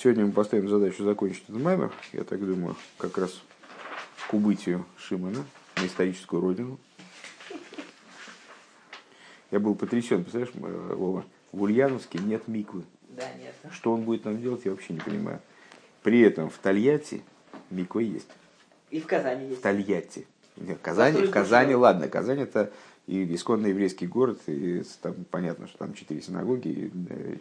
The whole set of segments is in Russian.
Сегодня мы поставим задачу закончить этот маймер, я так думаю, как раз к убытию Шимона на историческую родину. Я был потрясен, представляешь, э, Вова, в Ульяновске нет миквы. Да, нет. Что он будет нам делать, я вообще не понимаю. При этом в Тольятти миква есть. И в Казани В есть. Тольятти. Нет, в Казани, в Казани, ладно, Казань это и исконно еврейский город, и там понятно, что там четыре синагоги и, э,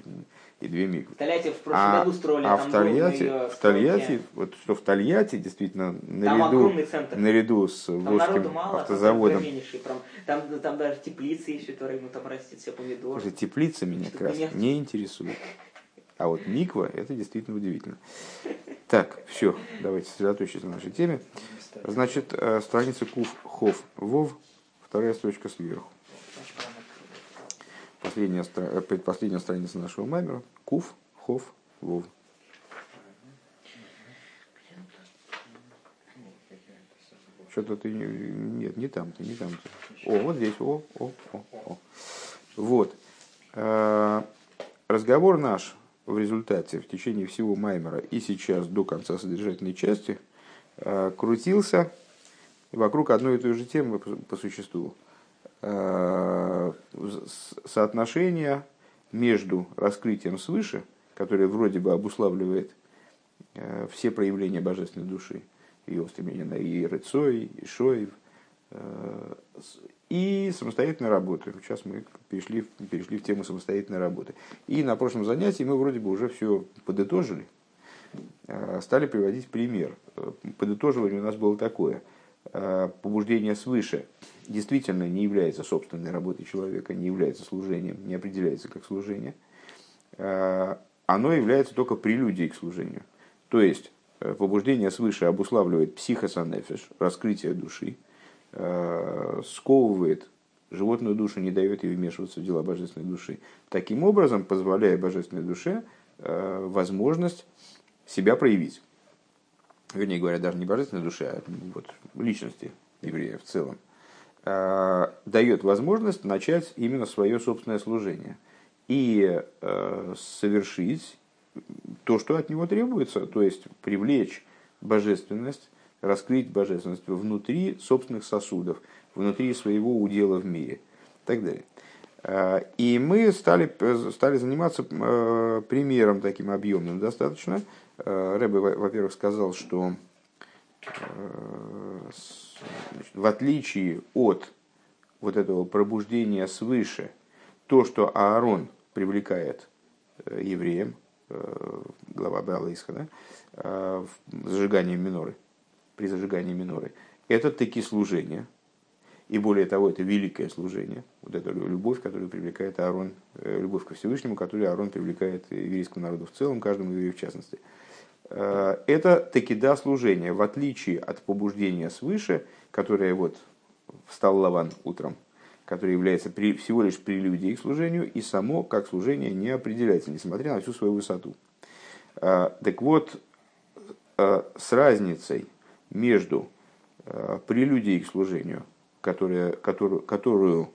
и две миквы. В Тольятти в прошлом А, году строили, а в Тольятти, в Тольятти, вот что в Тольятти действительно наряду, наряду с Там Волжским мало, автозаводом. Там, там, там даже теплицы еще, которые ему там растет, все помидоры. уже теплица меня как раз не- интересует. А вот миква, это действительно удивительно. Так, все, давайте сосредоточимся на нашей теме. Значит, э, страница Кув Хов Вов, вторая строчка сверху. Последняя, э, предпоследняя страница нашего маймера. Кув Хов Вов. Что-то ты... не- Нет, не там, ты не там. ты. О, вот здесь. О, о, о, о. Вот. Э, Разговор наш в результате, в течение всего Маймера и сейчас до конца содержательной части э, крутился вокруг одной и той же темы по, существу. Э, Соотношение между раскрытием свыше, которое вроде бы обуславливает э, все проявления божественной души, ее стремление на Иерецой, Ишоев, э, с- и самостоятельной работы. Сейчас мы перешли, перешли в тему самостоятельной работы. И на прошлом занятии мы вроде бы уже все подытожили, э, стали приводить пример. Э, Подытоживание у нас было такое. Э, Побуждение свыше действительно не является собственной работой человека, не является служением, не определяется как служение. Э, Оно является только прелюдией к служению. То есть, э, побуждение свыше обуславливает психосанефиш, раскрытие души, сковывает животную душу, не дает ей вмешиваться в дела божественной души. Таким образом, позволяя божественной душе возможность себя проявить. Вернее говоря, даже не божественной душе, а вот, личности еврея в целом. Э, Дает возможность начать именно свое собственное служение. И э, совершить то, что от него требуется, то есть привлечь божественность, раскрыть божественность внутри собственных сосудов, внутри своего удела в мире и так далее. Э, И мы стали, стали заниматься примером таким объемным достаточно. Э, Рэбе, во- во-первых, сказал, что э, в отличие от вот этого пробуждения свыше, то, что Аарон привлекает э, евреям, глава Баала Исха, да, в зажигании миноры, при зажигании миноры, это таки служение. И более того, это великое служение. Вот эта лю- любовь, которую привлекает Аарон, любовь ко Всевышнему, которую Аарон привлекает еврейскому народу в целом, каждому еврею в частности. Э, Это таки да служение, в отличие от побуждения свыше, которое вот встал Лаван утром, которое является при- всего лишь прелюдией к служению, и само как служение не определяется, несмотря на всю свою высоту. Э, Так вот, э, с разницей между прелюдией к служению, которая, которую, которую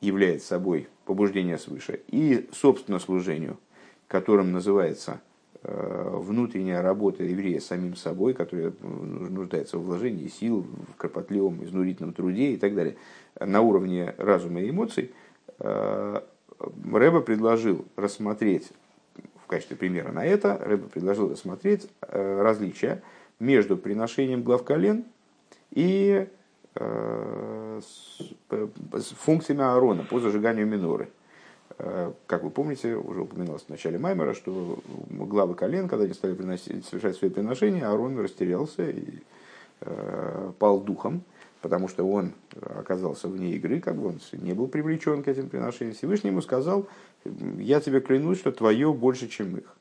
является собой побуждение свыше, и, собственно, служению, которым называется внутренняя работа еврея самим собой, которая м, нуждается в вложении сил, в кропотливом, изнурительном труде и так далее, на уровне разума и эмоций, э, Рэба предложил рассмотреть в качестве примера на это, Рэба предложил рассмотреть э, различия между приношением глав колен и э, функциями Аарона по зажиганию миноры. Э, Как вы помните, уже упоминалось в начале Маймера, что главы колен, когда они стали приносить, совершать свои приношения, Аарон растерялся и э, пал духом, потому что он оказался вне игры, как бы он не был привлечен к этим приношениям. Всевышний ему сказал, я тебе клянусь, что твое больше, чем их.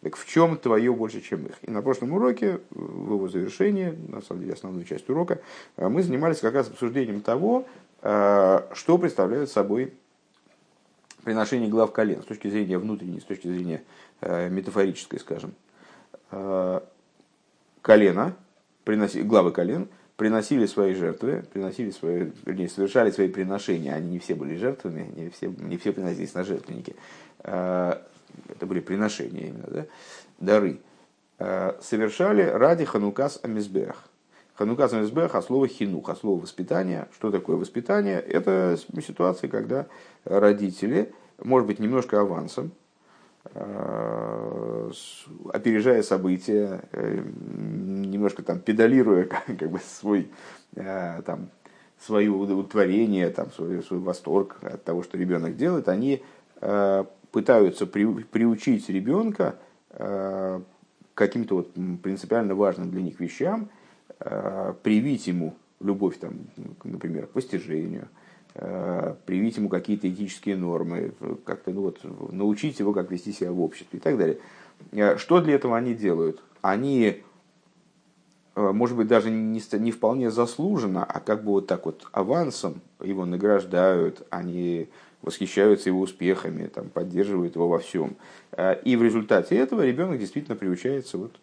Так в чем твое больше, чем их? И на прошлом уроке, в его завершении, на самом деле основную часть урока, э, мы занимались как раз обсуждением того, э, что представляют собой приношение глав колен с точки зрения внутренней, с точки зрения э, метафорической, скажем. Э, Колено, приноси, главы колен приносили свои жертвы, приносили свои, вернее, совершали свои приношения. Они не все были жертвами, не все, не все приносились на жертвенники. Э, Это были приношения именно, да? дары. совершали ради Ханукас Амизбех. Ханукас Амизбех от слова хинух, от слова воспитание. Что такое воспитание? Это ситуация, когда родители, может быть, немножко авансом, опережая события, немножко там педалируя как бы свой там свое удовлетворение, там, свой, свой восторг от того, что ребенок делает, они э, пытаются при, приучить ребенка э, каким-то вот принципиально важным для них вещам, э, привить ему любовь, там, например, к постижению, э, привить ему какие-то этические нормы, как-то ну, вот, научить его, как вести себя в обществе и так далее. Э, что для этого они делают? Они Э, может быть, даже не, не вполне заслуженно, а как бы вот так вот авансом его награждают, они восхищаются его успехами, там, поддерживают его во всем. Э, и в результате этого ребенок действительно приучается вот э,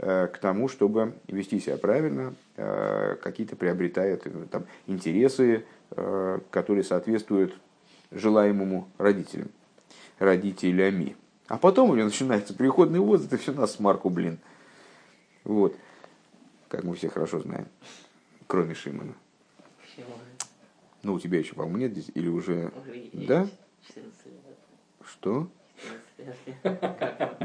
к тому, чтобы вести себя правильно, какие-то приобретает там, интересы, которые соответствуют желаемому родителям, родителями. А потом у него начинается переходный возраст, и все на смарку, блин. Вот как мы все хорошо знаем, кроме Шимона. Ну, у тебя еще, по-моему, нет здесь, или уже... да? Что?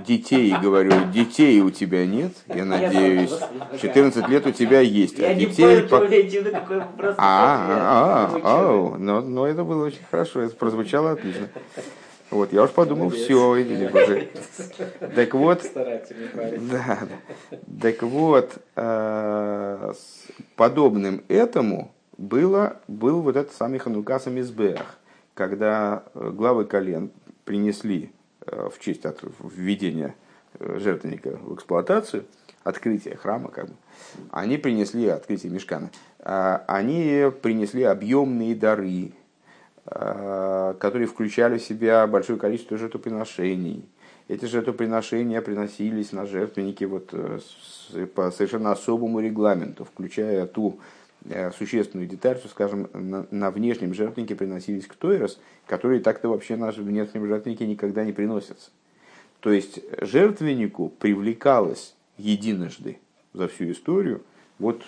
Детей, говорю, детей у тебя нет, я надеюсь. 14 лет у тебя есть, а детей... по... А, а, а, но, но это было очень хорошо, это прозвучало отлично. Вот, я уж подумал, все, видели, боже. Так вот, да, так вот, э, подобным этому было, был вот этот самый Ханукас Мизбех, когда э, главы колен принесли в честь от введения жертвенника в эксплуатацию, открытие храма, как бы, они принесли открытие мешкана, они принесли объемные дары, Э, которые включали в себя большое количество жертвоприношений. Эти жертвоприношения приносились на жертвенники вот э, по совершенно особому регламенту, включая ту э, существенную деталь, что, скажем, на, на внешнем жертвеннике приносились ктойрос, которые так-то вообще на внешнем жертвеннике никогда не приносятся. То есть жертвеннику привлекалось единожды за всю историю вот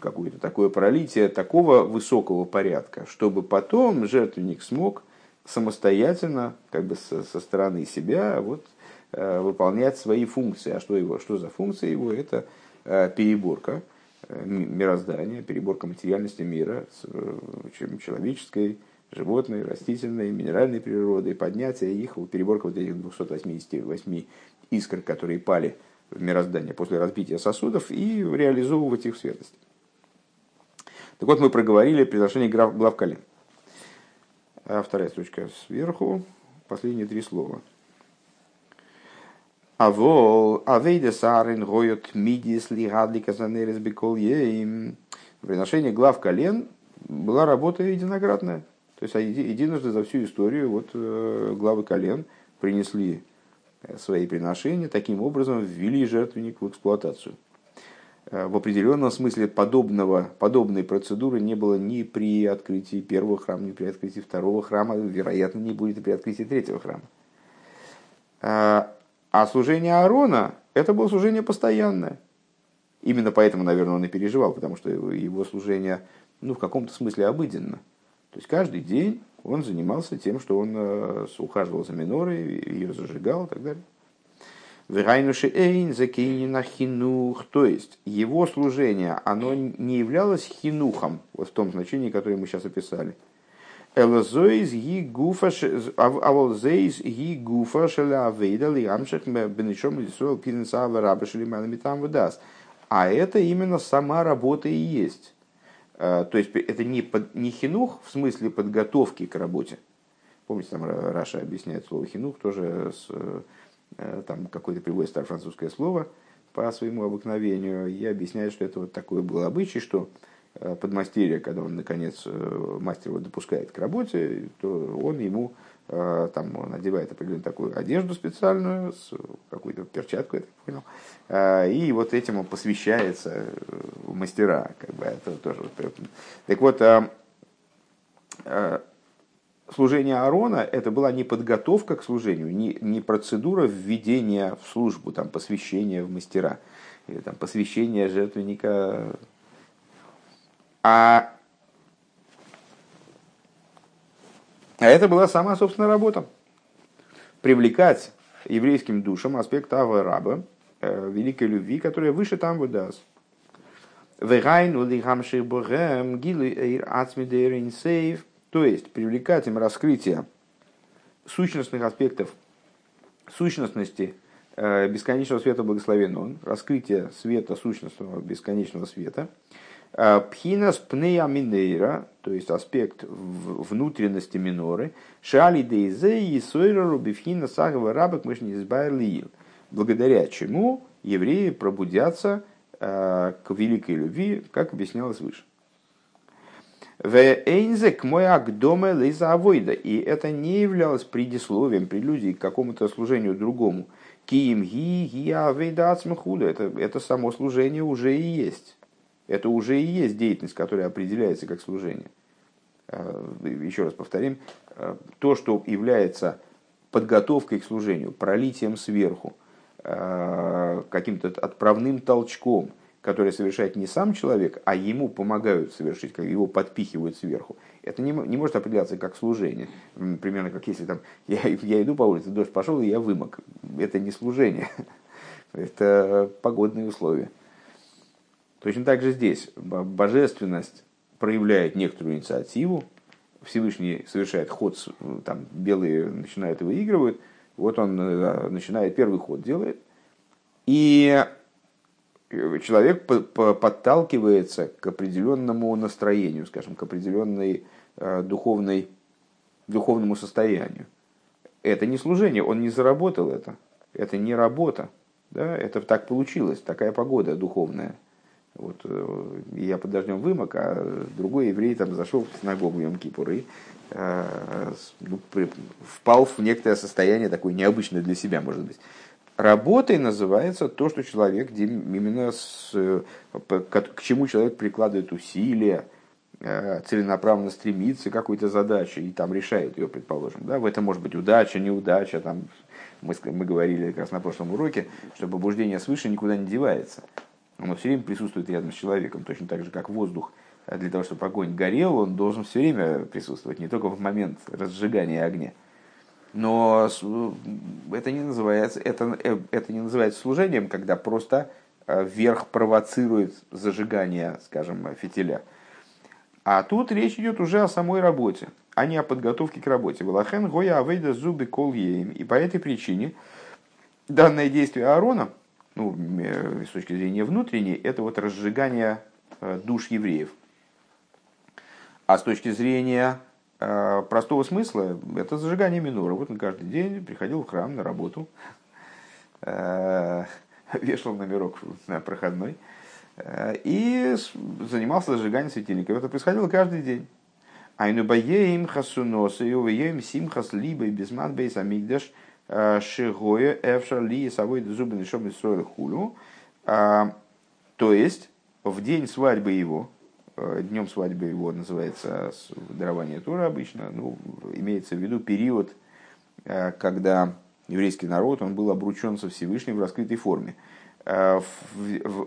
какое-то такое пролитие такого высокого порядка, чтобы потом жертвенник смог самостоятельно, как бы со, со стороны себя, вот, э, выполнять свои функции. А что, его, что за функция его? Это э, переборка э, мироздания, переборка материальности мира, э, человеческой, животной, растительной, минеральной природы, поднятие их, переборка вот этих 288 искр, которые пали в мироздание после разбития сосудов, и реализовывать их в светлости. Так вот, мы проговорили предложение глав, глав колен. А вторая строчка сверху, последние три слова. Авол, авейде сарин гоет мидис лигадли казанерис бекол ейм. Приношение глав колен была работа единократная. То есть единожды за всю историю вот э, главы колен принесли э, свои приношения, таким образом ввели жертвенник в эксплуатацию. Э, в определенном смысле подобного, подобной процедуры не было ни при открытии первого храма, ни при открытии второго храма, вероятно, не будет и при открытии третьего храма. А служение Аарона – это было служение постоянное. Именно поэтому, наверное, он и переживал, потому что его служение ну, в каком-то смысле обыденно. То есть каждый день он занимался тем, что он э, ухаживал за минорой, ее зажигал и так далее. Вегайнуши эйн закинина хинух. То есть его служение, оно не являлось хинухом, вот в том значении, которое мы сейчас описали. Элозоис ги гуфа аволзейс ги гуфа шеля ли амшах бенешом лисуэл пинцава рабашили маламитам выдаст. А это именно сама работа и есть. То есть это не, под, не хинух в смысле подготовки к работе. Помните, там Раша объясняет слово хинух тоже с там какое-то приводит старое французское слово по своему обыкновению, и объясняет, что это вот такое было обычай, что подмастерье, когда он, наконец, э, мастер его допускает к работе, то он ему там он надевает определенную такую одежду специальную, какую-то перчатку, я так понял, и вот этим он посвящается мастера, как бы это тоже. Так вот, служение Аарона это была не подготовка к служению, не, не процедура введения в службу, там, посвящения в мастера, или там, посвящения жертвенника, а, а это была сама, собственно, работа. Привлекать еврейским душам аспект Ава Раба, э, великой любви, которая выше там выдаст. То есть привлекать им раскрытие сущностных аспектов сущностности э, бесконечного света благословен он, раскрытие света сущностного бесконечного света. Э, Пхинас пнея минейра, то есть аспект внутренности миноры. Шали дейзе и сойрару бифхина сагава рабак мышни Благодаря чему евреи пробудятся Э, к великой любви, как объяснялось выше. Эйнзек мой агдоме лейза авойда. И это не являлось предисловием, прелюдией к какому-то служению другому. Киим ги ги авейда. Это, это само служение уже и есть. Это уже и есть деятельность, которая определяется как служение. Э, еще раз повторим. Э, то, что является подготовкой к служению, пролитием сверху – Э, каким-то отправным толчком, который совершает не сам человек, а ему помогают совершить, как его подпихивают сверху. Это не, не может определяться как служение. Примерно как если там я, я иду по улице, дождь пошел, и я вымок. Это не служение. Это погодные условия. Точно так же здесь. Божественность проявляет некоторую инициативу, Всевышний совершает ход, там белые начинают и выигрывают – вот он э, начинает первый ход делает, и человек подталкивается к определенному настроению, скажем, к определенной э, духовной, духовному состоянию. Это не служение, он не заработал это, это не работа, да, это так получилось, такая погода духовная. Вот, э, я под дождем вымок, а другой еврей там зашел в синагогу Йом-Кипур и э, ну, впал в некоторое состояние такое необычное для себя, может быть. Работой называется то, что человек именно с, к, к чему человек прикладывает усилия, э, целенаправленно стремится к какой-то задаче и там решает ее, предположим. Да? В этом может быть удача, неудача. Там, мы, мы говорили как раз на прошлом уроке, что побуждение свыше никуда не девается оно все время присутствует рядом с человеком, точно так же, как воздух. Для того, чтобы огонь горел, он должен все время присутствовать, не только в момент разжигания огня. Но это не называется, это, э, это не называется служением, когда просто э, верх провоцирует зажигание, скажем, фитиля. А тут речь идет уже о самой работе, а не о подготовке к работе. Валахен гоя авейда зубы кол И по этой причине данное действие Аарона – ну, с точки зрения внутренней, это вот разжигание э, душ евреев. А с точки зрения э, простого смысла, это зажигание минора. Вот он каждый день приходил в храм на работу, э, вешал номерок на проходной и занимался зажиганием светильника. Это происходило каждый день. Айну баеем хасуноса и увеем симхас либо безмат бейс амигдаш – Шигоя Эвшар Ли Савой Зубин Шом Хулю. А, то есть, в день свадьбы его, э, днем свадьбы его называется дарование Тура обычно, ну, имеется в виду период, э, когда еврейский народ он был обручен со Всевышним в раскрытой форме. Э,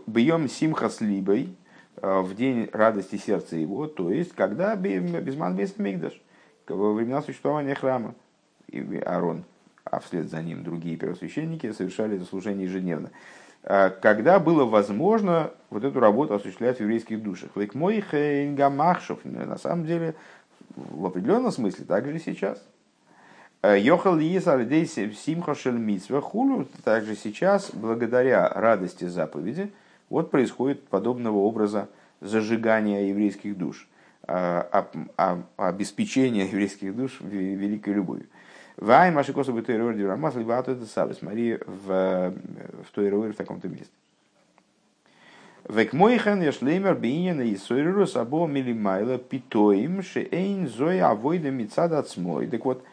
Бьем Симхас Либой, в день радости сердца его, то есть, когда Безман Бес Мигдаш, во времена существования храма, Арон – а вслед за ним другие первосвященники совершали это служение ежедневно. А, когда было возможно вот эту работу осуществлять в еврейских душах. Лик мой гамахшов, на самом деле, в определенном смысле, также и сейчас. А, Йохал симха митсва хулю, также сейчас, благодаря радости заповеди, вот происходит подобного образа зажигания еврейских душ, а, обеспечения еврейских душ великой любовью. Вай Машикоса бы Тойровер Дюрамас, либо Ату это Сабес. Смотри в, в Тойровер в таком-то месте. Век мойхан я шлеймер бейнина и сойру сабо милимайла питоим шеэйн зоя авойда мицад ацмой. Так вот,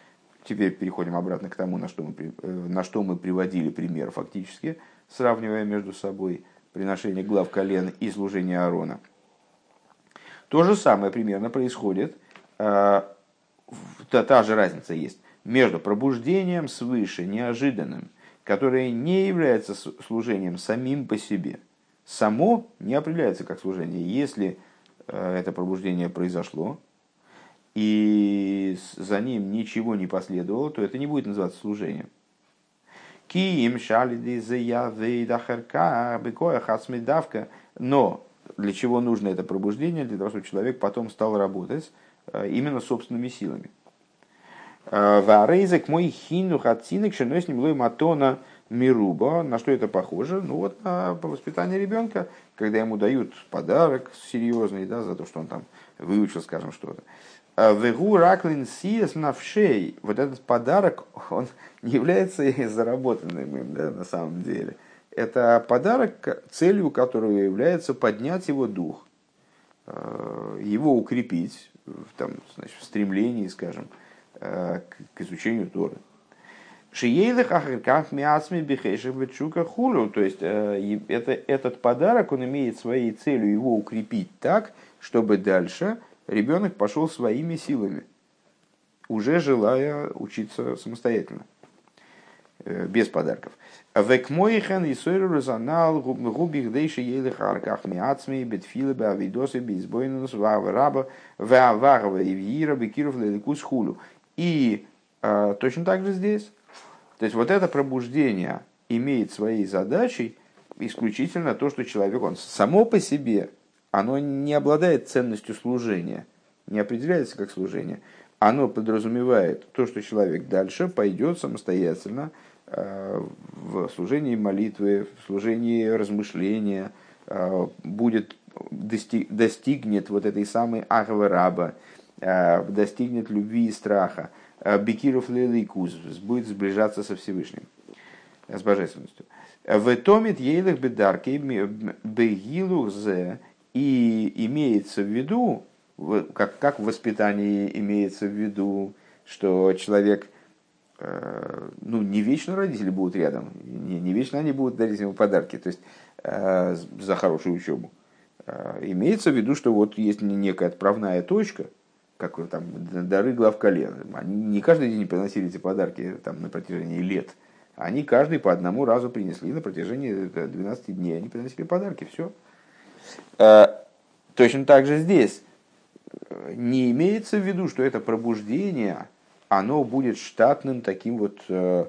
теперь переходим обратно к тому, на что, мы, на что мы приводили пример фактически, сравнивая между собой приношение глав колен и служение Аарона. То же самое примерно происходит та, та же разница есть между пробуждением свыше, неожиданным, которое не является служением самим по себе. Само не определяется как служение. Если э, это пробуждение произошло, и за ним ничего не последовало, то это не будет называться служением. Киим шалиди. Но для чего нужно это пробуждение? Для того, чтобы человек потом стал работать э, именно собственными силами. Э, Варейзек мой хину хацинек шиной с ним матона мируба. На что это похоже? Ну вот на воспитание ребенка, когда ему дают подарок серьезный, да, за то, что он там выучил, скажем, что-то. Э, Вегу раклин сиес навшей. Вот этот подарок, он не является заработанным им, да, на самом деле. Это подарок, целью которого является поднять его дух, э, его укрепить там, значит, в стремлении, скажем, к изучению Торы. Шиейлых ахарках миасми бихешев бечука хулю. То есть это, этот подарок, он имеет своей целью его укрепить так, чтобы дальше ребенок пошел своими силами, уже желая учиться самостоятельно, э, без подарков. Век моихен и сойру розанал губих дейши елих арках миацми бетфилы бе авидосы бейсбойнус вавраба ваварва и вира бекиров леликус хулю. И э, точно так же здесь. То есть вот это пробуждение имеет своей задачей исключительно то, что человек, он само по себе оно не обладает ценностью служения, не определяется как служение. Оно подразумевает то, что человек дальше пойдет самостоятельно э, в служении молитвы, в служении размышления, э, будет, достигнет вот этой самой ахвы раба, достигнет любви и страха, бекиров леликуз, будет сближаться со Всевышним, с божественностью. В томит ейлых бедарки бегилух зе и имеется в виду, как, как в воспитании имеется в виду, что человек, э, ну, не вечно родители будут рядом, не, не вечно они будут дарить ему подарки, то есть э, за хорошую учебу. Э, имеется в виду, что вот есть некая отправная точка, как там дары глав колен. Они не каждый день приносили эти подарки там, на протяжении лет. Они каждый по одному разу принесли на протяжении 12 дней. Они приносили подарки, все. Э, точно так же здесь не имеется в виду, что это пробуждение, оно будет штатным таким вот э,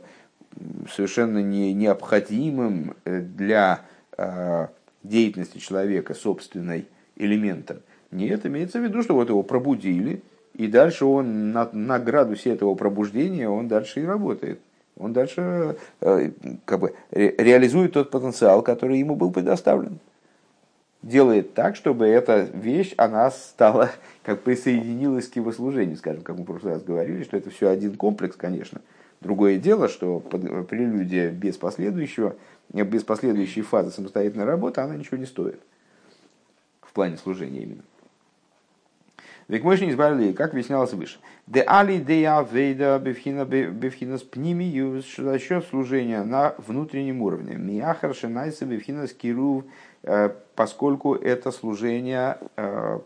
совершенно не, необходимым э, для деятельности человека собственной элементом. Нет, имеется в виду, что вот его пробудили, и дальше он на, на градусе этого пробуждения он дальше и работает. Он дальше как бы, реализует тот потенциал, который ему был предоставлен делает так, чтобы эта вещь, она стала, как присоединилась к его служению, скажем, как мы в прошлый раз говорили, что это все один комплекс, конечно. Другое дело, что прелюдия без последующего, без последующей фазы самостоятельной работы, она ничего не стоит. В плане служения именно. Век мощный избавили, как объяснялось выше. Де али де авейда бевхина бевхина с пнимиюс, за счет служения на внутреннем уровне. Миахар шинайса бевхина с кирув Э, поскольку это служение э,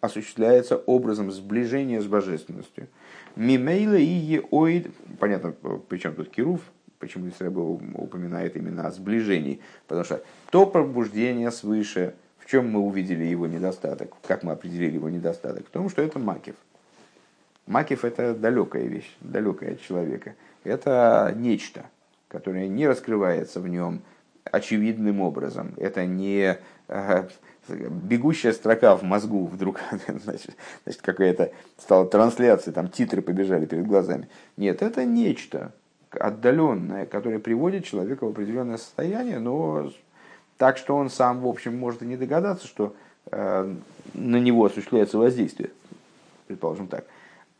осуществляется образом сближения с божественностью. Мимейла и еоид, понятно, причем тут Кирув, почему Исраил упоминает именно о сближении, потому что то пробуждение свыше, в чем мы увидели его недостаток, как мы определили его недостаток, в том, что это макив. Макив – это далекая вещь, далекая от человека. Это нечто, которое не раскрывается в нем – очевидным образом. Это не э, бегущая строка в мозгу вдруг, значит, значит какая-то стала трансляция, там титры побежали перед глазами. Нет, это нечто отдаленное, которое приводит человека в определенное состояние, но так, что он сам, в общем, может и не догадаться, что э, на него осуществляется воздействие, предположим так.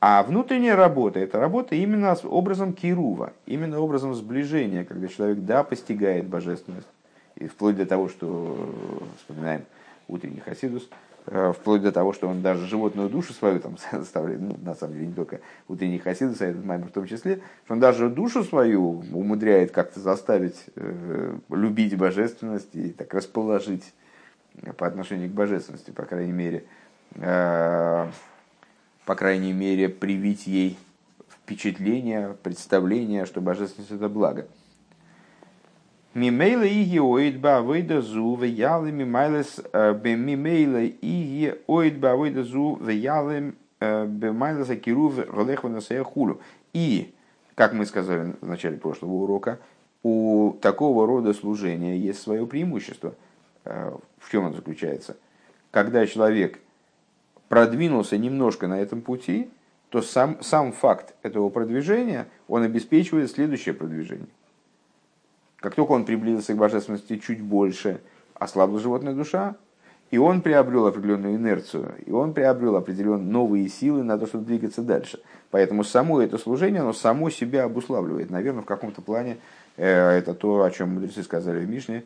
А внутренняя работа – это работа именно с образом кирува, именно образом сближения, когда человек, да, постигает божественность, и вплоть до того, что, вспоминаем утренний Хасидус, вплоть до того, что он даже животную душу свою там заставляет, ну, на самом деле не только утренний Хасидус, а этот маймер в том числе, что он даже душу свою умудряет как-то заставить э, любить божественность и так расположить по отношению к божественности, по крайней мере, э, по крайней мере, привить ей впечатление, представление, что божественность это благо. Мимейла иги оидба авойда зу веялы мимайлес мимейла иги оидба авойда зу веялы бемайлес акирув голехвана хулю. И, как мы сказали в начале прошлого урока, у такого рода служения есть свое преимущество. В чем оно заключается? Когда человек продвинулся немножко на этом пути, то сам, сам факт этого продвижения, он обеспечивает следующее продвижение. Как только он приблизился к божественности чуть больше, ослабла животная душа, и он приобрел определенную инерцию, и он приобрел определенные новые силы на то, чтобы двигаться дальше. Поэтому само это служение, оно само себя обуславливает. Наверное, в каком-то плане э, это то, о чем мудрецы сказали в Мишне,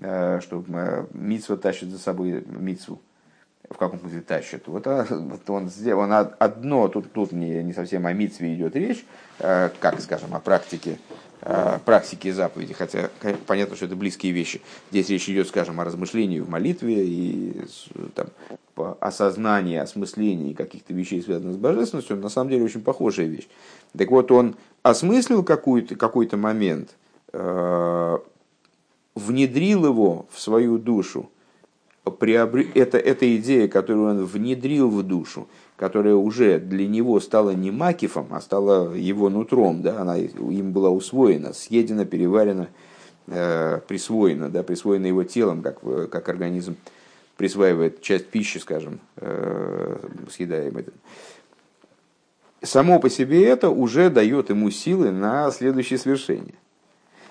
э, что э, митсва тащит за собой митсву. В каком смысле тащит? Вот, вот он, он одно, тут, тут не, не совсем о митсве идет речь, как, скажем, о практике практики заповеди, хотя понятно, что это близкие вещи. Здесь речь идет, скажем, о размышлении в молитве и там, осознании, осмыслении каких-то вещей, связанных с божественностью, на самом деле очень похожая вещь. Так вот, он осмыслил какой-то какой момент, э, внедрил его в свою душу, приобрел, это, эта идея, которую он внедрил в душу, которая уже для него стала не макифом, а стала его нутром, да, она им была усвоена, съедена, переварена, э, присвоена, да, присвоена его телом, как, как организм присваивает часть пищи, скажем, э, съедаемой. Само по себе это уже дает ему силы на следующее свершение.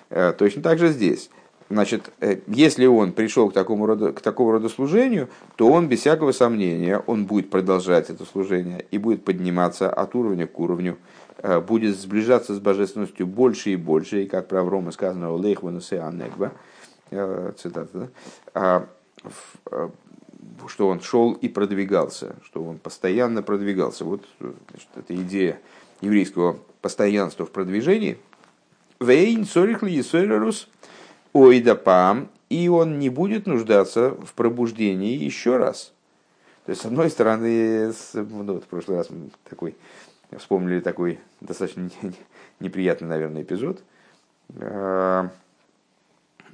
Э, точно так же здесь. Значит, э, если он пришел к такому, роду, к такому роду служению, то он без всякого сомнения, он будет продолжать это служение и будет подниматься от уровня к уровню, э, будет сближаться с божественностью больше и больше, и как про Аврома сказано, «Лейхвану се анегба», э, цитата, да? А, что он шел и продвигался, что он постоянно продвигался. Вот значит, эта идея еврейского постоянства в продвижении. Вейн сорихли и ойдапам, и он не будет нуждаться в пробуждении еще раз. То есть, с одной стороны, ну, вот в прошлый раз мы такой, вспомнили такой достаточно неприятный, наверное, эпизод а,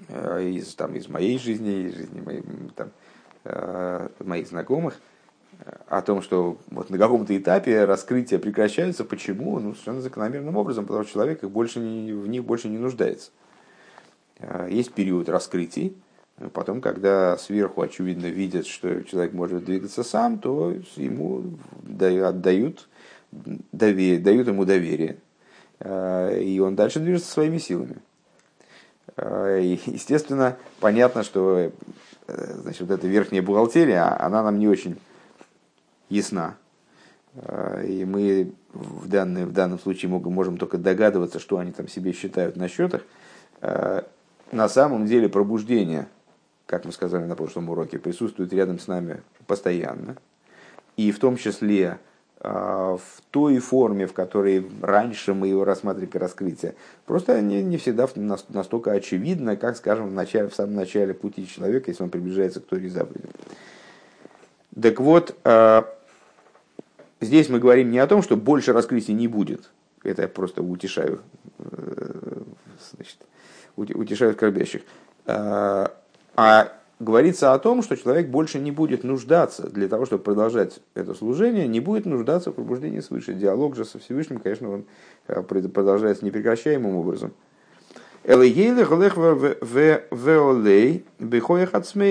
а, из, там, из моей жизни, из жизни моих, там, а, моих знакомых, о том, что вот на каком-то этапе раскрытия прекращаются. Почему? Ну, совершенно закономерным образом, потому что человек их больше не, в них больше не нуждается. Э, есть период раскрытий, Потом, когда сверху, очевидно, видят, что человек может двигаться сам, то ему отдают, доверие, дают ему доверие. Э, и он дальше движется своими силами. Э, и, естественно, понятно, что значит, вот эта верхняя бухгалтерия, она нам не очень ясна. И мы в, данный, в данном случае можем только догадываться, что они там себе считают на счетах на самом деле пробуждение, как мы сказали на прошлом уроке, присутствует рядом с нами постоянно. И в том числе а, в той форме, в которой раньше мы его рассматривали раскрытие, просто не, не всегда настолько очевидно, как, скажем, в, начале, в самом начале пути человека, если он приближается к той заповеди. Так вот, а, здесь мы говорим не о том, что больше раскрытия не будет. Это я просто утешаю э, значит, утешают скорбящих. А, а говорится о том, что человек больше не будет нуждаться для того, чтобы продолжать это служение, не будет нуждаться в пробуждении свыше. Диалог же со Всевышним, конечно, он а, продолжается непрекращаемым образом.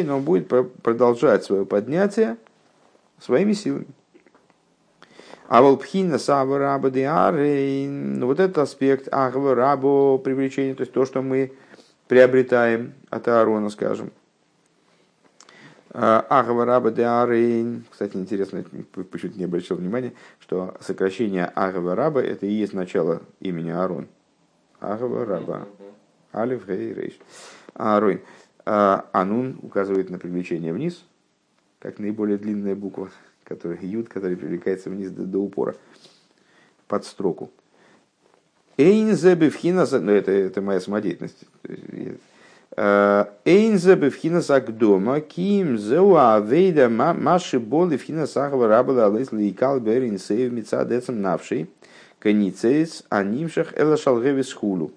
Но он будет продолжать свое поднятие своими силами. А волпхина сава раба ну, вот этот аспект ахва рабо привлечения, то есть то, что мы приобретаем от Аарона, скажем. Ахва раба де Кстати, интересно, почему-то не обращал внимания, что сокращение Ахва раба это и есть начало имени Аарон. Ахва раба. Алиф Гей Рейш. Аарон. Анун указывает на привлечение вниз, как наиболее длинная буква который, юд, который привлекается вниз до, до упора, под строку. Эйнзе бифхина, ну это, это моя самодеятельность. Эйнзе бевхинас агдома, ким зеуа авейда маши боли вхинас ахва рабала алейс лейкал берин сейв мица децем навший, каницейс анимшах эла шалгевис хулу.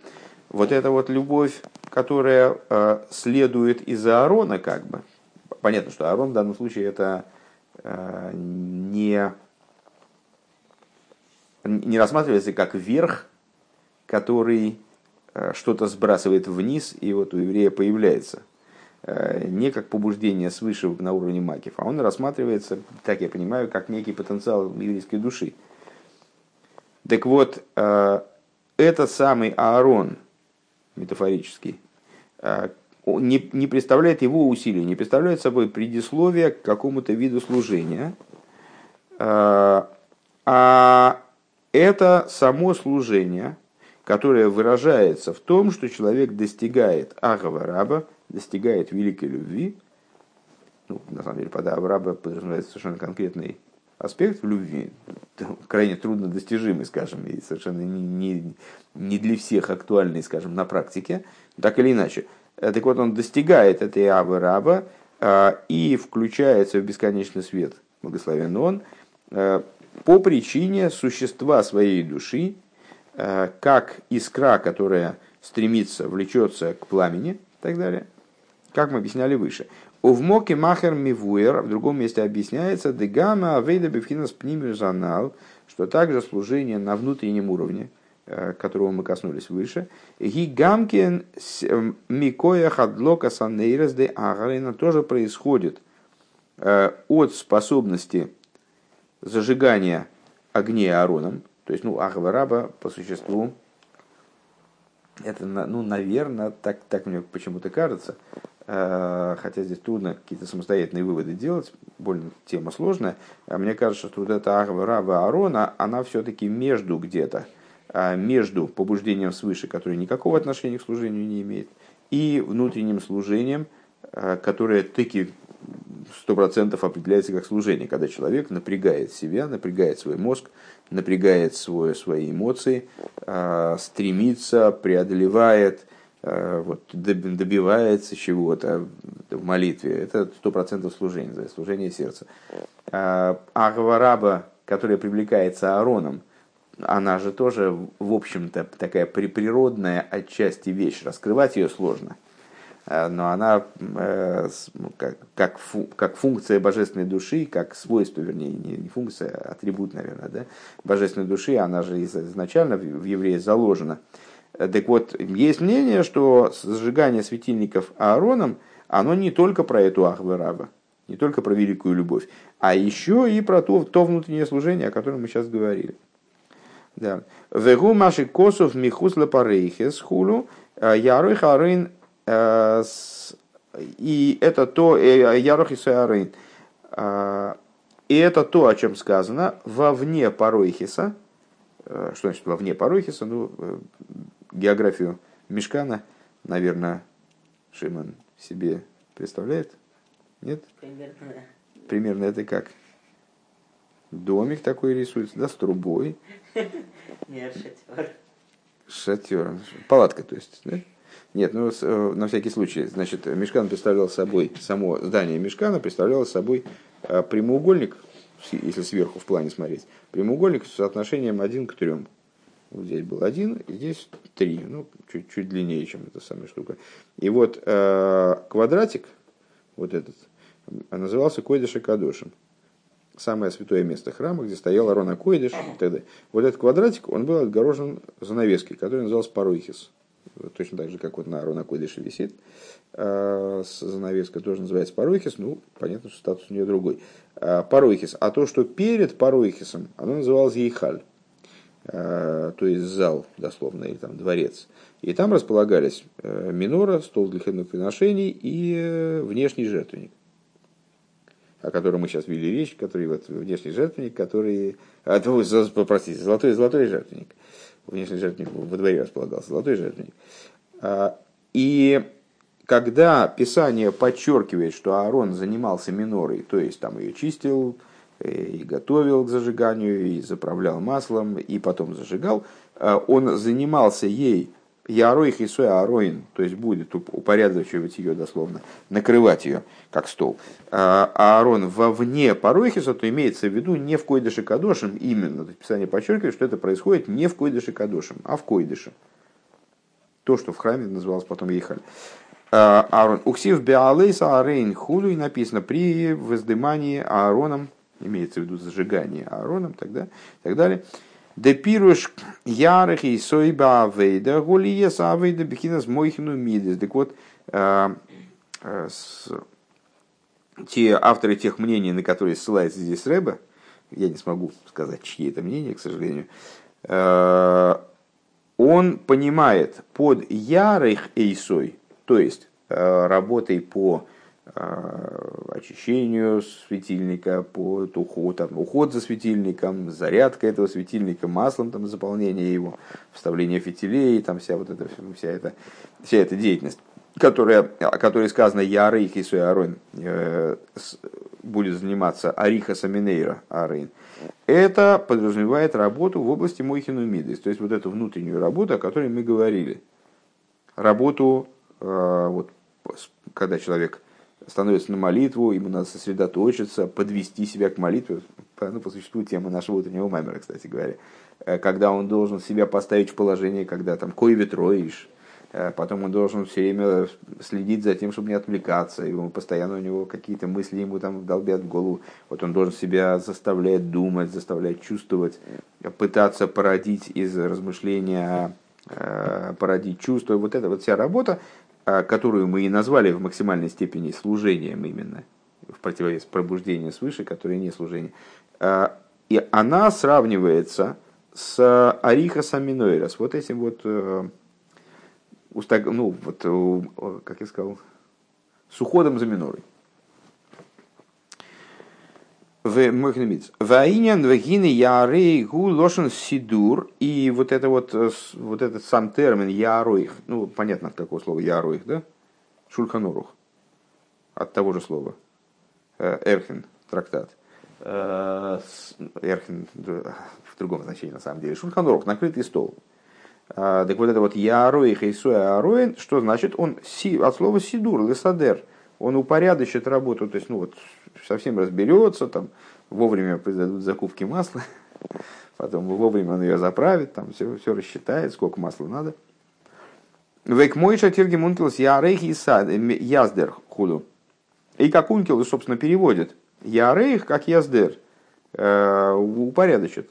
Вот это вот любовь, которая э, следует из Аарона, как бы. Понятно, что Аарон в данном случае это э, не, не рассматривается как верх, который Э, что-то сбрасывает вниз, и вот у еврея появляется. Э, не как побуждение свыше на уровне макив, а он рассматривается, так я понимаю, как некий потенциал еврейской души. Так вот, э, этот самый Аарон, метафорический, не, не представляет его усилий, не представляет собой предисловие к какому-то виду служения, а это само служение – которая выражается в том, что человек достигает Агава Раба, достигает великой любви. Ну, на самом деле, под Агава Раба подразумевается совершенно конкретный аспект в любви, крайне трудно достижимый, скажем, и совершенно не, не, не для всех актуальный, скажем, на практике, так или иначе. Э, так вот, он достигает этой Авы Раба а, и включается в бесконечный свет, благословен он, э, по причине существа своей души, Э, как искра, которая стремится, влечется к пламени и так далее, как мы объясняли выше. В моке махер мивуэр, в другом месте объясняется, дегама авейда бифхинас пнимюзанал, что также служение на внутреннем уровне, э, которого мы коснулись выше, гигамкин эм, микоя хадлока санейрес де агарина тоже происходит э, от способности зажигания огней Аароном, то есть, ну, Ахва Раба по существу, это, ну, наверное, так, так мне почему-то кажется, э, хотя здесь трудно какие-то самостоятельные выводы делать, больно тема сложная, а мне кажется, что вот эта Ахва Раба Аарона, она все-таки между где-то, между побуждением свыше, которое никакого отношения к служению не имеет, и внутренним служением, э, которое таки сто процентов определяется как служение, когда человек напрягает себя, напрягает свой мозг, напрягает свой, свои эмоции, а, стремится, преодолевает, а, вот, добивается чего-то в молитве. Это сто процентов служение, служение сердца. А Агвараба, которая привлекается Аароном, она же тоже, в общем-то, такая природная отчасти вещь. Раскрывать ее сложно. Э, но она э, ну, как, как, фу, как функция божественной души, как свойство, вернее, не, функция, а атрибут, наверное, да, божественной души, она же изначально в евреи заложена. Так вот, есть мнение, что зажигание светильников Аароном, оно не только про эту Ахвераба, не только про великую любовь, а еще и про то, то внутреннее служение, о котором мы сейчас говорили. Да. Вегу маши косов михус лапарейхес хулу, ярой харин Э, и это то, э, Ярох и Саярейн. Э, и это то, о чем сказано, вовне Паройхиса. Что значит вовне Паройхиса? Ну, географию Мешкана, наверное, Шиман себе представляет? Нет? Примерно, Примерно это как? Домик такой рисуется, да, с трубой. Нет, шатер. Шатер. Палатка, то есть, да? Нет, ну э, на всякий случай, значит, мешкан представлял собой, само здание мешкана представляло собой э, прямоугольник, если сверху в плане смотреть, прямоугольник с соотношением один к трем. Вот здесь был один, и здесь три, ну, чуть, чуть длиннее, чем эта самая штука. И вот э, квадратик, вот этот, назывался Койдыш и Кадошем. Самое святое место храма, где стоял Арона Койдыш и так далее. Вот этот квадратик, он был отгорожен занавеской, который назывался Паройхис точно так же, как вот на Арона Койдыше висит, а, занавеска тоже называется Паройхис, ну, понятно, что статус у нее другой. А, Паройхис. А то, что перед Паройхисом, оно называлось Ейхаль, а, то есть зал, дословно, или там дворец. И там располагались э, минора, стол для хлебных приношений и э, внешний жертвенник о котором мы сейчас вели речь, который вот внешний жертвенник, который, а, простите, золотой, золотой жертвенник, внешний жертвенник во дворе располагался, золотой жертвенник. А, и когда Писание подчеркивает, что Аарон занимался минорой, то есть там ее чистил, э, и готовил к зажиганию, и заправлял маслом, и потом зажигал, а, он занимался ей Яроих и Ароин, то есть будет упорядочивать ее дословно, накрывать ее, как стол. А Аарон вовне Парохиса, то имеется в виду не в Койдыше Кадошем именно. То есть Писание подчеркивает, что это происходит не в Койдыше Кадошем, а в Койдыше. То, что в храме называлось потом Ейхаль. А, Аарон. Уксив Беалейса Арейн Худу и написано при воздымании Аароном, имеется в виду зажигание Аароном, тогда, так далее. Депируш ярых и сойба авейда, гулиес авейда бихинас мойхину мидис. Так вот, э, э, те авторы тех мнений, на которые ссылается здесь Рэба, я не смогу сказать, чьи это мнения, к сожалению, э, он понимает под ярых эйсой, то есть работой по очищению светильника, по уход, там, уход за светильником, зарядка этого светильника маслом, там, заполнение его, вставление фитилей, там вся вот эта, вся эта, вся эта деятельность, которая, о которой сказано «Ярейх и Суярон» э, будет заниматься Ариха Саминейра Арейн, это подразумевает работу в области Мойхинумидис, то есть вот эту внутреннюю работу, о которой мы говорили. Работу, э, вот, когда человек становится на молитву, ему надо сосредоточиться, подвести себя к молитве. Ну, по существу тема нашего утреннего маймера, кстати говоря. Э, когда он должен себя поставить в положение, когда там кой ветроишь, э, потом он должен все время следить за тем, чтобы не отвлекаться, и постоянно у него какие-то мысли ему там долбят в голову. Вот он должен себя заставлять думать, заставлять чувствовать, пытаться породить из размышления э, породить чувства. Вот эта вот вся работа, которую мы и назвали в максимальной степени служением именно, в противовес пробуждению свыше, которое не служение, а, и она сравнивается с Ариха Саминойрос, вот этим вот, э, ну, вот, как я сказал, с уходом за минорой в Мохнемиц. Ваинян вагины ярей гу лошен сидур. И вот это вот, э, вот этот сам термин яроих, ну, понятно от какого слова яроих, да? Шульханорух. От того же слова. Э, Эрхен, трактат. Э, Эрхен в другом значении на самом деле. Шульханорух, накрытый стол. Так вот это вот яроих и суя ароин, что значит? Он от слова сидур, лесадер. Он упорядочит работу, то есть, ну вот, совсем разберется, там, вовремя произойдут закупки масла, потом вовремя он ее заправит, там все, все рассчитает, сколько масла надо. Век мой шатирги мункилс ярейх и яздер худу. И как ункил, собственно, переводит. Ярейх, как яздер, э, упорядочит.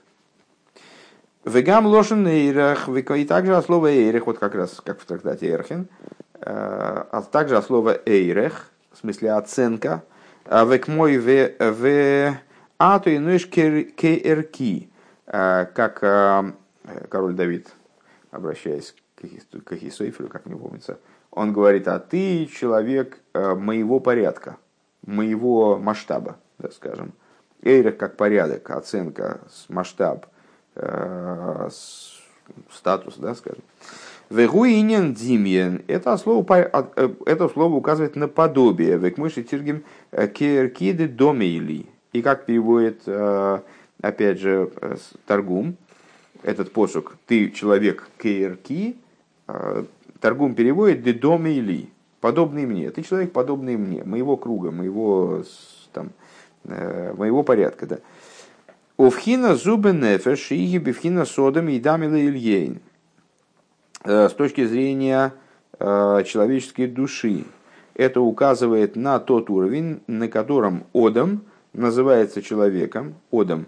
Вегам лошен эйрах, и также от слова эйрах, вот как раз, как в трактате Эрхен, э, а также от слова эйрех, в смысле оценка, век мой в а то инуешь керки, а, как а, король Давид, обращаясь к Ахисоифелю, как мне помнится, он говорит, а ты человек моего порядка, моего масштаба, да, скажем. Эйрах как порядок, оценка, масштаб, статус, да, скажем. Вегуинен димьен. Это слово, э, это слово указывает на подобие. Векмыши тиргим э, керкиды домейли. И как переводит, э, опять же, торгум, этот посук, ты человек керки, торгум переводит де домейли, подобный мне. Ты человек, подобный мне, моего круга, моего, там, моего порядка. Да. Овхина зубы нефеш, иги бифхина содом и дамила ильейн. Э, с точки зрения э, человеческой души. Это указывает на тот уровень, на котором Одам называется человеком. Одам